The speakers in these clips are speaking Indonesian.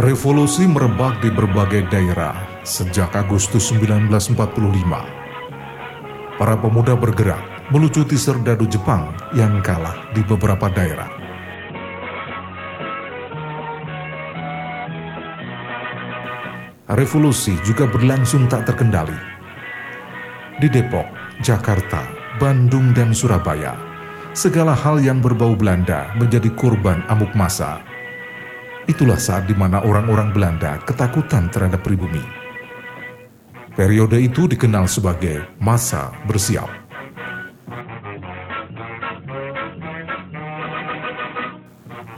Revolusi merebak di berbagai daerah sejak Agustus 1945. Para pemuda bergerak melucuti serdadu Jepang yang kalah di beberapa daerah. Revolusi juga berlangsung tak terkendali. Di Depok, Jakarta, Bandung, dan Surabaya, segala hal yang berbau Belanda menjadi korban amuk masa Itulah saat di mana orang-orang Belanda ketakutan terhadap pribumi. Periode itu dikenal sebagai masa bersiap.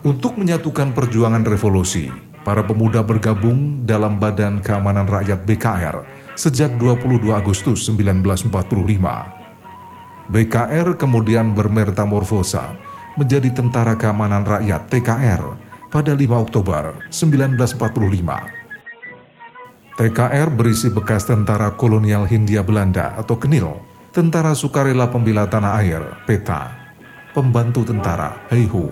Untuk menyatukan perjuangan revolusi, para pemuda bergabung dalam Badan Keamanan Rakyat BKR sejak 22 Agustus 1945. BKR kemudian bermetamorfosa menjadi Tentara Keamanan Rakyat TKR pada 5 Oktober 1945. TKR berisi bekas tentara kolonial Hindia Belanda atau KNIL, tentara sukarela pembela tanah air, PETA, pembantu tentara, Heihu,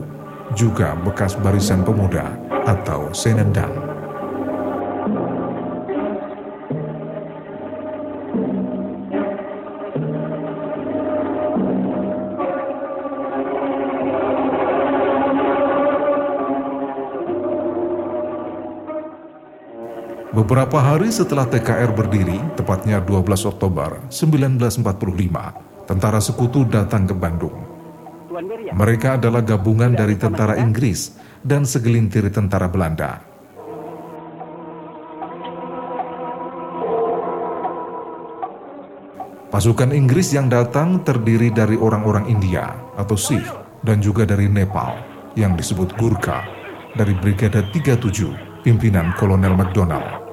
juga bekas barisan pemuda atau Senendang. Beberapa hari setelah TKR berdiri, tepatnya 12 Oktober 1945, tentara sekutu datang ke Bandung. Mereka adalah gabungan dari tentara Inggris dan segelintir tentara Belanda. Pasukan Inggris yang datang terdiri dari orang-orang India atau Sikh dan juga dari Nepal yang disebut Gurkha dari Brigade 37 pimpinan Kolonel McDonald.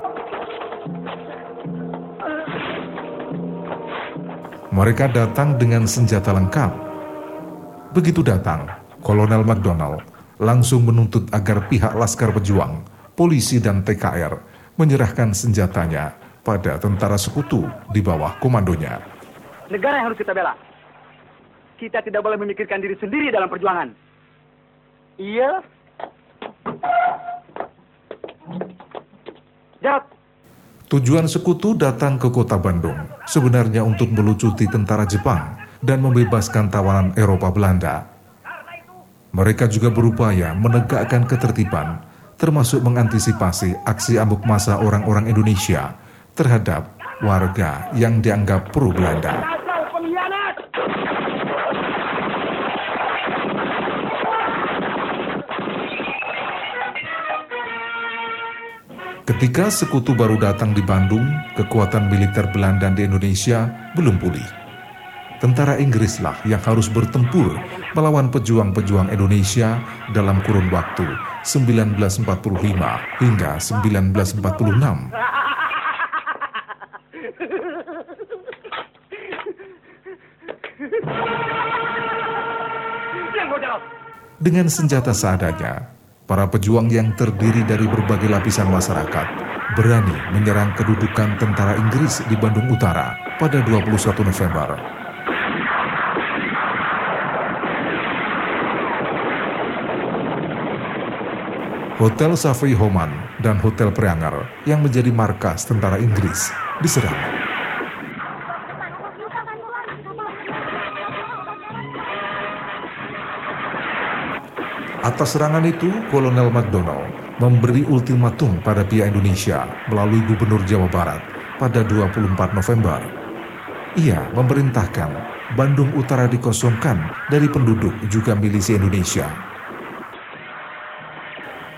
Mereka datang dengan senjata lengkap. Begitu datang, Kolonel McDonald langsung menuntut agar pihak Laskar Pejuang, polisi dan TKR menyerahkan senjatanya pada tentara sekutu di bawah komandonya. Negara yang harus kita bela. Kita tidak boleh memikirkan diri sendiri dalam perjuangan. Iya, Tujuan sekutu datang ke kota Bandung sebenarnya untuk melucuti tentara Jepang dan membebaskan tawanan Eropa Belanda. Mereka juga berupaya menegakkan ketertiban, termasuk mengantisipasi aksi amuk masa orang-orang Indonesia terhadap warga yang dianggap pro Belanda. Ketika sekutu baru datang di Bandung, kekuatan militer Belanda di Indonesia belum pulih. Tentara Inggrislah yang harus bertempur melawan pejuang-pejuang Indonesia dalam kurun waktu 1945 hingga 1946. Dengan senjata seadanya, para pejuang yang terdiri dari berbagai lapisan masyarakat berani menyerang kedudukan tentara Inggris di Bandung Utara pada 21 November. Hotel Savoy Homan dan Hotel Preanger yang menjadi markas tentara Inggris diserang. Atas serangan itu, Kolonel McDonald memberi ultimatum pada pihak Indonesia melalui Gubernur Jawa Barat pada 24 November. Ia memerintahkan Bandung Utara dikosongkan dari penduduk juga milisi Indonesia.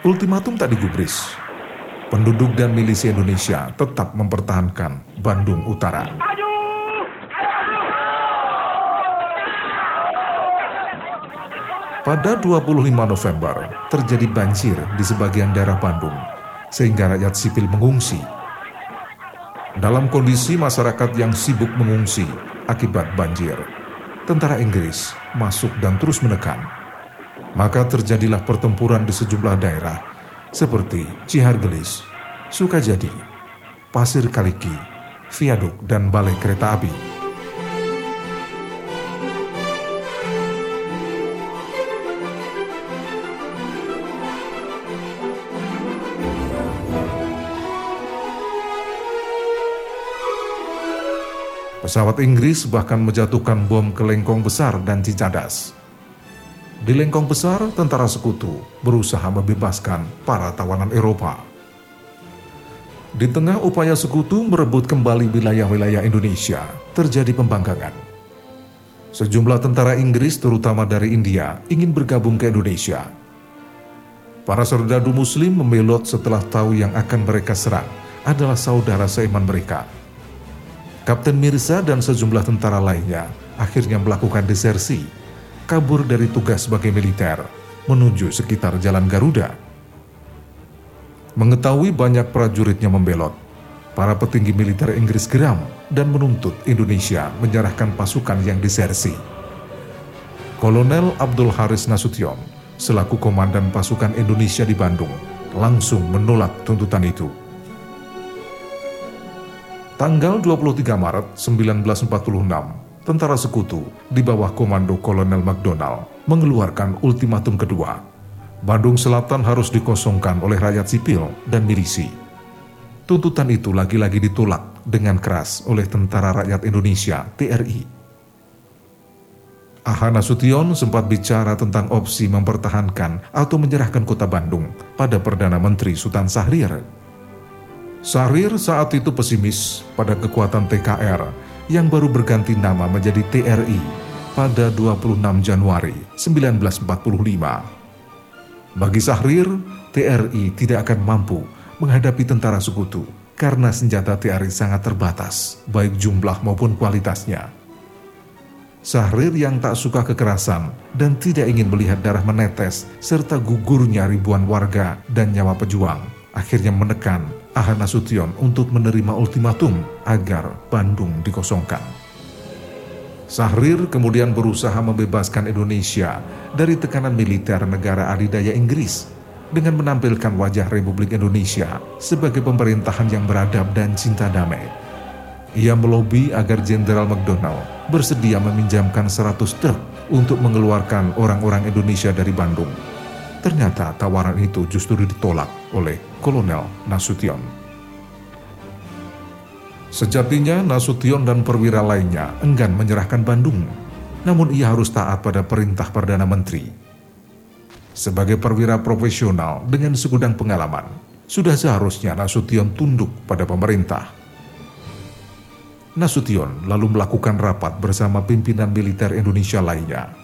Ultimatum tak digubris. Penduduk dan milisi Indonesia tetap mempertahankan Bandung Utara. Pada 25 November, terjadi banjir di sebagian daerah Bandung, sehingga rakyat sipil mengungsi. Dalam kondisi masyarakat yang sibuk mengungsi akibat banjir, tentara Inggris masuk dan terus menekan. Maka terjadilah pertempuran di sejumlah daerah, seperti Cihargelis, Sukajadi, Pasir Kaliki, Viaduk, dan Balai Kereta Api. Pesawat Inggris bahkan menjatuhkan bom ke Lengkong Besar dan Cicadas. Di Lengkong Besar, tentara sekutu berusaha membebaskan para tawanan Eropa. Di tengah upaya sekutu merebut kembali wilayah-wilayah Indonesia, terjadi pembangkangan. Sejumlah tentara Inggris terutama dari India ingin bergabung ke Indonesia. Para serdadu muslim membelot setelah tahu yang akan mereka serang adalah saudara seiman mereka. Kapten Mirza dan sejumlah tentara lainnya akhirnya melakukan desersi, kabur dari tugas sebagai militer, menuju sekitar Jalan Garuda. Mengetahui banyak prajuritnya membelot, para petinggi militer Inggris geram dan menuntut Indonesia menyerahkan pasukan yang disersi. Kolonel Abdul Haris Nasution, selaku komandan pasukan Indonesia di Bandung, langsung menolak tuntutan itu. Tanggal 23 Maret 1946, tentara sekutu di bawah komando Kolonel McDonald mengeluarkan ultimatum kedua. Bandung Selatan harus dikosongkan oleh rakyat sipil dan milisi. Tuntutan itu lagi-lagi ditolak dengan keras oleh Tentara Rakyat Indonesia (TRI). Ahana Nasution sempat bicara tentang opsi mempertahankan atau menyerahkan kota Bandung pada Perdana Menteri Sultan Sahrir. Sahrir saat itu pesimis pada kekuatan TKR yang baru berganti nama menjadi TRI pada 26 Januari 1945. Bagi Sahrir, TRI tidak akan mampu menghadapi tentara sekutu karena senjata TRI sangat terbatas, baik jumlah maupun kualitasnya. Sahrir yang tak suka kekerasan dan tidak ingin melihat darah menetes serta gugurnya ribuan warga dan nyawa pejuang, akhirnya menekan Ahana Nasution untuk menerima ultimatum agar Bandung dikosongkan. Sahrir kemudian berusaha membebaskan Indonesia dari tekanan militer negara adidaya Inggris dengan menampilkan wajah Republik Indonesia sebagai pemerintahan yang beradab dan cinta damai. Ia melobi agar Jenderal McDonald bersedia meminjamkan 100 truk untuk mengeluarkan orang-orang Indonesia dari Bandung. Ternyata tawaran itu justru ditolak oleh Kolonel Nasution. Sejatinya Nasution dan perwira lainnya enggan menyerahkan Bandung, namun ia harus taat pada perintah Perdana Menteri sebagai perwira profesional dengan segudang pengalaman, sudah seharusnya Nasution tunduk pada pemerintah. Nasution lalu melakukan rapat bersama pimpinan militer Indonesia lainnya.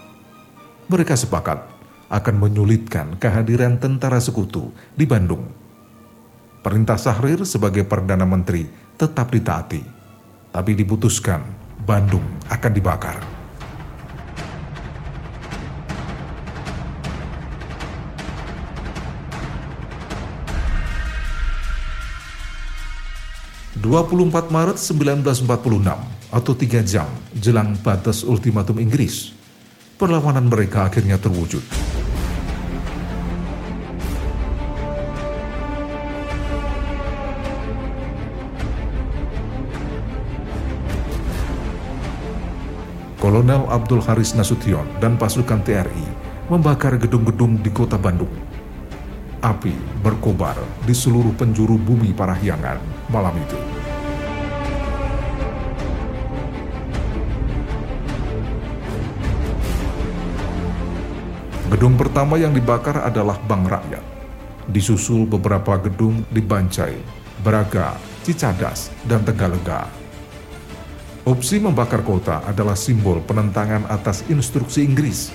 Mereka sepakat akan menyulitkan kehadiran tentara sekutu di Bandung. Perintah Sahrir sebagai Perdana Menteri tetap ditaati, tapi diputuskan Bandung akan dibakar. 24 Maret 1946 atau tiga jam jelang batas ultimatum Inggris, perlawanan mereka akhirnya terwujud. Kolonel Abdul Haris Nasution dan pasukan TRI membakar gedung-gedung di kota Bandung. Api berkobar di seluruh penjuru bumi Parahyangan malam itu. Gedung pertama yang dibakar adalah Bank Rakyat. Disusul beberapa gedung di Bancai, Braga, Cicadas, dan Tegalega. Opsi membakar kota adalah simbol penentangan atas instruksi Inggris.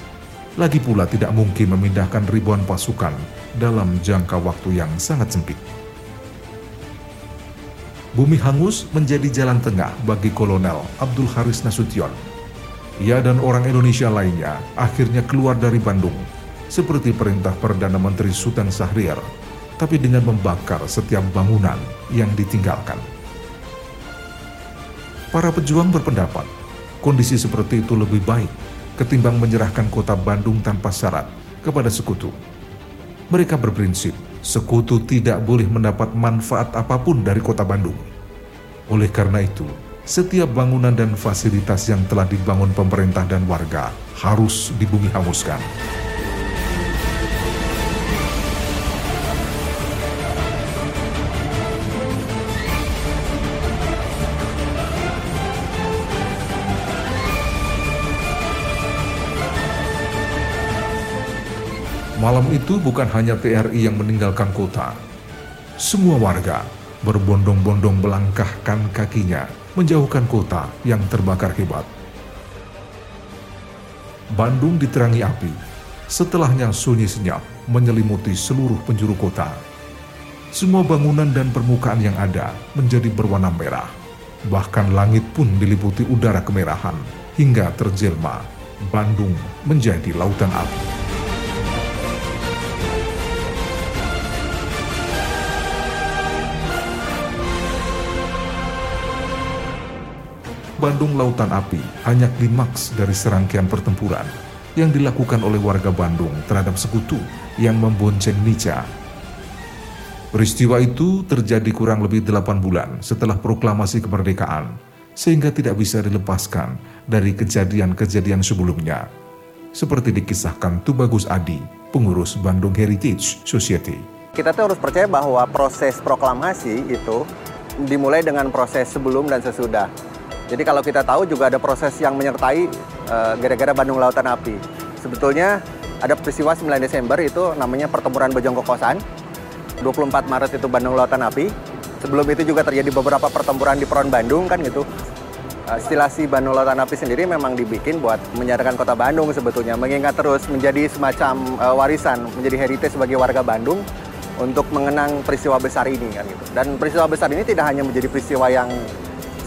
Lagi pula tidak mungkin memindahkan ribuan pasukan dalam jangka waktu yang sangat sempit. Bumi hangus menjadi jalan tengah bagi Kolonel Abdul Haris Nasution ia dan orang Indonesia lainnya akhirnya keluar dari Bandung, seperti perintah Perdana Menteri Sultan Syahrir, tapi dengan membakar setiap bangunan yang ditinggalkan. Para pejuang berpendapat, kondisi seperti itu lebih baik ketimbang menyerahkan kota Bandung tanpa syarat kepada sekutu. Mereka berprinsip, sekutu tidak boleh mendapat manfaat apa pun dari kota Bandung. Oleh karena itu, setiap bangunan dan fasilitas yang telah dibangun pemerintah dan warga harus dibumi hanguskan. Malam itu bukan hanya TRI yang meninggalkan kota. Semua warga berbondong-bondong melangkahkan kakinya menjauhkan kota yang terbakar hebat. Bandung diterangi api, setelahnya sunyi senyap menyelimuti seluruh penjuru kota. Semua bangunan dan permukaan yang ada menjadi berwarna merah. Bahkan langit pun diliputi udara kemerahan hingga terjelma. Bandung menjadi lautan api. Bandung Lautan Api hanya klimaks dari serangkaian pertempuran yang dilakukan oleh warga Bandung terhadap sekutu yang membonceng Nica. Peristiwa itu terjadi kurang lebih delapan bulan setelah proklamasi kemerdekaan, sehingga tidak bisa dilepaskan dari kejadian-kejadian sebelumnya. Seperti dikisahkan Tubagus Adi, pengurus Bandung Heritage Society. Kita tuh harus percaya bahwa proses proklamasi itu dimulai dengan proses sebelum dan sesudah. Jadi kalau kita tahu juga ada proses yang menyertai uh, gara-gara Bandung Lautan Api. Sebetulnya ada peristiwa 9 Desember itu namanya pertempuran Bojong Kokosan. 24 Maret itu Bandung Lautan Api. Sebelum itu juga terjadi beberapa pertempuran di Peron Bandung kan gitu. Uh, stilasi Bandung Lautan Api sendiri memang dibikin buat menyadarkan kota Bandung sebetulnya. Mengingat terus menjadi semacam uh, warisan, menjadi heritage sebagai warga Bandung untuk mengenang peristiwa besar ini kan gitu. Dan peristiwa besar ini tidak hanya menjadi peristiwa yang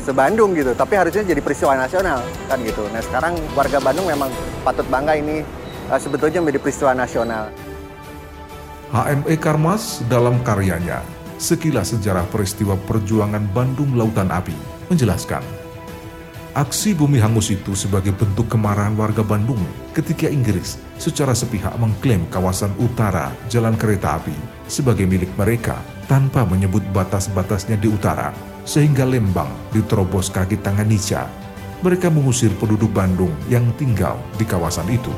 sebandung gitu, tapi harusnya jadi peristiwa nasional kan gitu. Nah sekarang warga Bandung memang patut bangga ini uh, sebetulnya menjadi peristiwa nasional. HME Karmas dalam karyanya Sekilas Sejarah Peristiwa Perjuangan Bandung Lautan Api menjelaskan Aksi bumi hangus itu sebagai bentuk kemarahan warga Bandung ketika Inggris secara sepihak mengklaim kawasan utara jalan kereta api sebagai milik mereka tanpa menyebut batas-batasnya di utara sehingga Lembang diterobos kaki tangan Nica. Mereka mengusir penduduk Bandung yang tinggal di kawasan itu.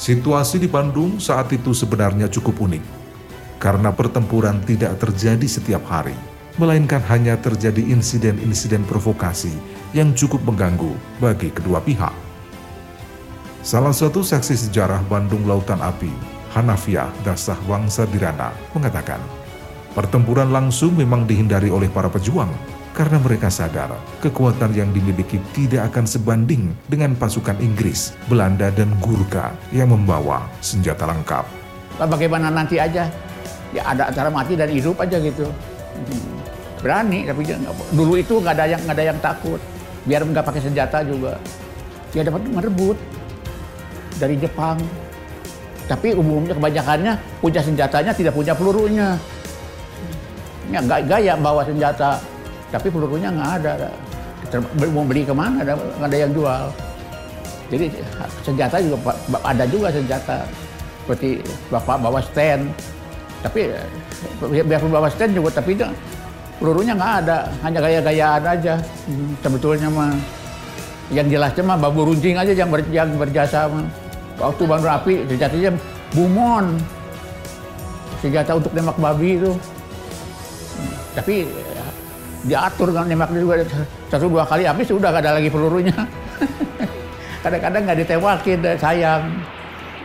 Situasi di Bandung saat itu sebenarnya cukup unik, karena pertempuran tidak terjadi setiap hari, melainkan hanya terjadi insiden-insiden provokasi yang cukup mengganggu bagi kedua pihak. Salah satu saksi sejarah Bandung Lautan Api Hanafiah Dasah Wangsa Dirana mengatakan, pertempuran langsung memang dihindari oleh para pejuang karena mereka sadar kekuatan yang dimiliki tidak akan sebanding dengan pasukan Inggris, Belanda, dan Gurkha yang membawa senjata lengkap. Bagaimana nanti aja, ya ada antara mati dan hidup aja gitu. Berani, tapi dulu itu nggak ada yang nggak ada yang takut. Biar nggak pakai senjata juga, dia dapat merebut dari Jepang, tapi umumnya kebanyakannya punya senjatanya tidak punya pelurunya. Ya, gaya bawa senjata, tapi pelurunya nggak ada. Mau beli ke mana? Nggak ada yang jual. Jadi senjata juga ada juga senjata. Seperti bapak bawa stand, tapi biar bawa stand juga, tapi itu pelurunya nggak ada, hanya gaya-gayaan aja. Sebetulnya mah yang jelasnya mah babu runcing aja yang, ber, yang berjasa mah waktu Bang Rapi senjatanya bumon senjata untuk nembak babi itu. Tapi diatur kan nembaknya juga. Satu dua kali habis sudah gak ada lagi pelurunya. Kadang-kadang nggak ditembakin sayang.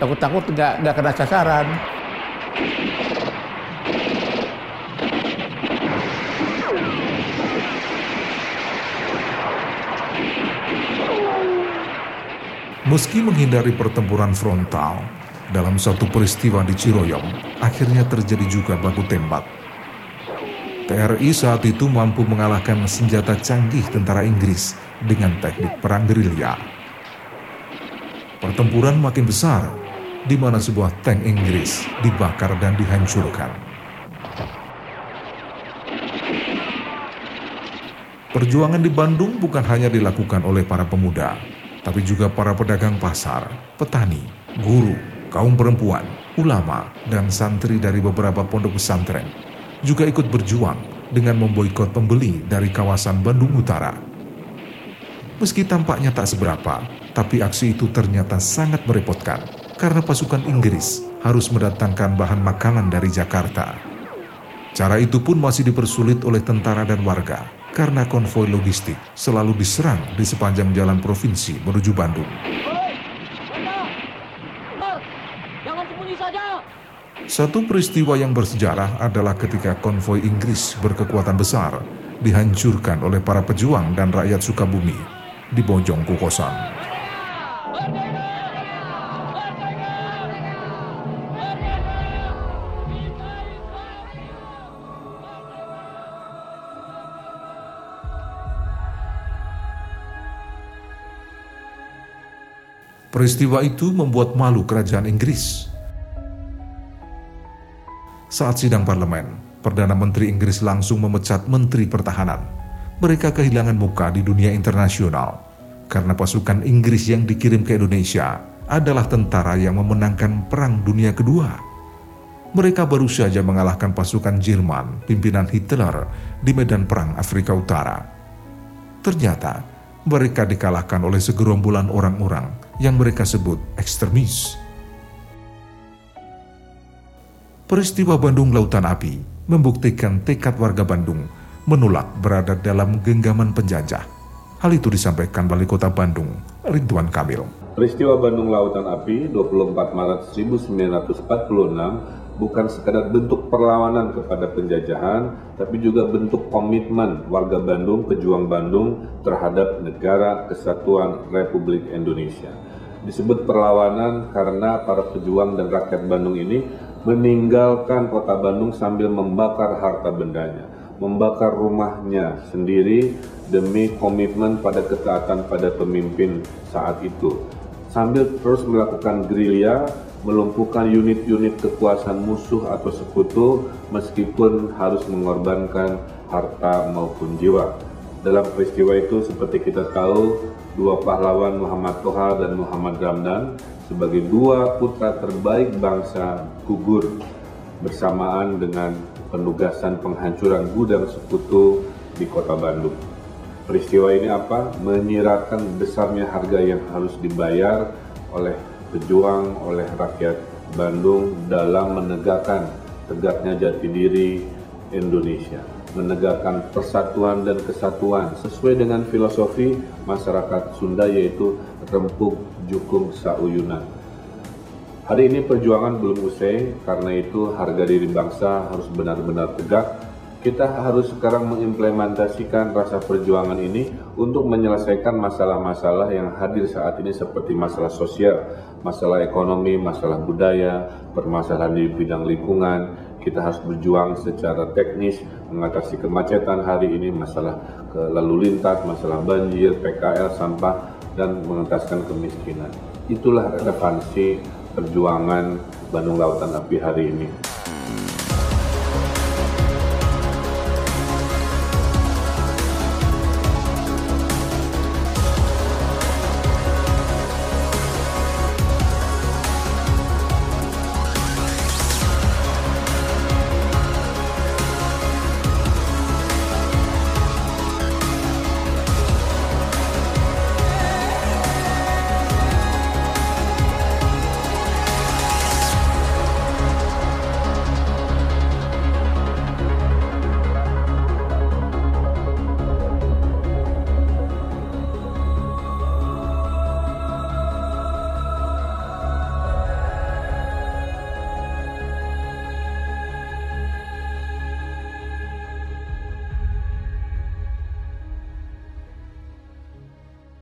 Takut-takut nggak nggak kena sasaran Meski menghindari pertempuran frontal, dalam suatu peristiwa di Ciroyom, akhirnya terjadi juga baku tembak. TRI saat itu mampu mengalahkan senjata canggih tentara Inggris dengan teknik perang gerilya. Pertempuran makin besar, di mana sebuah tank Inggris dibakar dan dihancurkan. Perjuangan di Bandung bukan hanya dilakukan oleh para pemuda, tapi juga para pedagang pasar, petani, guru, kaum perempuan, ulama, dan santri dari beberapa pondok pesantren juga ikut berjuang dengan memboikot pembeli dari kawasan Bandung Utara. Meski tampaknya tak seberapa, tapi aksi itu ternyata sangat merepotkan karena pasukan Inggris harus mendatangkan bahan makanan dari Jakarta. Cara itu pun masih dipersulit oleh tentara dan warga karena konvoi logistik selalu diserang di sepanjang jalan provinsi menuju Bandung. Satu peristiwa yang bersejarah adalah ketika konvoi Inggris berkekuatan besar dihancurkan oleh para pejuang dan rakyat Sukabumi di Bojong Kukosan. Peristiwa itu membuat malu kerajaan Inggris. Saat sidang parlemen, Perdana Menteri Inggris langsung memecat Menteri Pertahanan. Mereka kehilangan muka di dunia internasional karena pasukan Inggris yang dikirim ke Indonesia adalah tentara yang memenangkan Perang Dunia Kedua. Mereka baru saja mengalahkan pasukan Jerman pimpinan Hitler di medan perang Afrika Utara. Ternyata mereka dikalahkan oleh segerombolan orang-orang yang mereka sebut ekstremis. Peristiwa Bandung Lautan Api membuktikan tekad warga Bandung menolak berada dalam genggaman penjajah. Hal itu disampaikan Wali Kota Bandung, Ridwan Kamil. Peristiwa Bandung Lautan Api 24 Maret 1946 bukan sekadar bentuk perlawanan kepada penjajahan, tapi juga bentuk komitmen warga Bandung, pejuang Bandung terhadap negara kesatuan Republik Indonesia. Disebut perlawanan karena para pejuang dan rakyat Bandung ini meninggalkan kota Bandung sambil membakar harta bendanya, membakar rumahnya sendiri demi komitmen pada ketaatan pada pemimpin saat itu. Sambil terus melakukan gerilya melumpuhkan unit-unit kekuasaan musuh atau sekutu meskipun harus mengorbankan harta maupun jiwa. Dalam peristiwa itu seperti kita tahu, dua pahlawan Muhammad Toha dan Muhammad Ramdan sebagai dua putra terbaik bangsa gugur bersamaan dengan penugasan penghancuran gudang sekutu di kota Bandung. Peristiwa ini apa? Menyiratkan besarnya harga yang harus dibayar oleh pejuang oleh rakyat Bandung dalam menegakkan tegaknya jati diri Indonesia, menegakkan persatuan dan kesatuan sesuai dengan filosofi masyarakat Sunda yaitu rempuk jukung sauyunan. Hari ini perjuangan belum usai, karena itu harga diri bangsa harus benar-benar tegak kita harus sekarang mengimplementasikan rasa perjuangan ini untuk menyelesaikan masalah-masalah yang hadir saat ini seperti masalah sosial, masalah ekonomi, masalah budaya, permasalahan di bidang lingkungan. Kita harus berjuang secara teknis mengatasi kemacetan hari ini, masalah lalu lintas, masalah banjir, PKL, sampah, dan mengentaskan kemiskinan. Itulah relevansi perjuangan Bandung Lautan Api hari ini.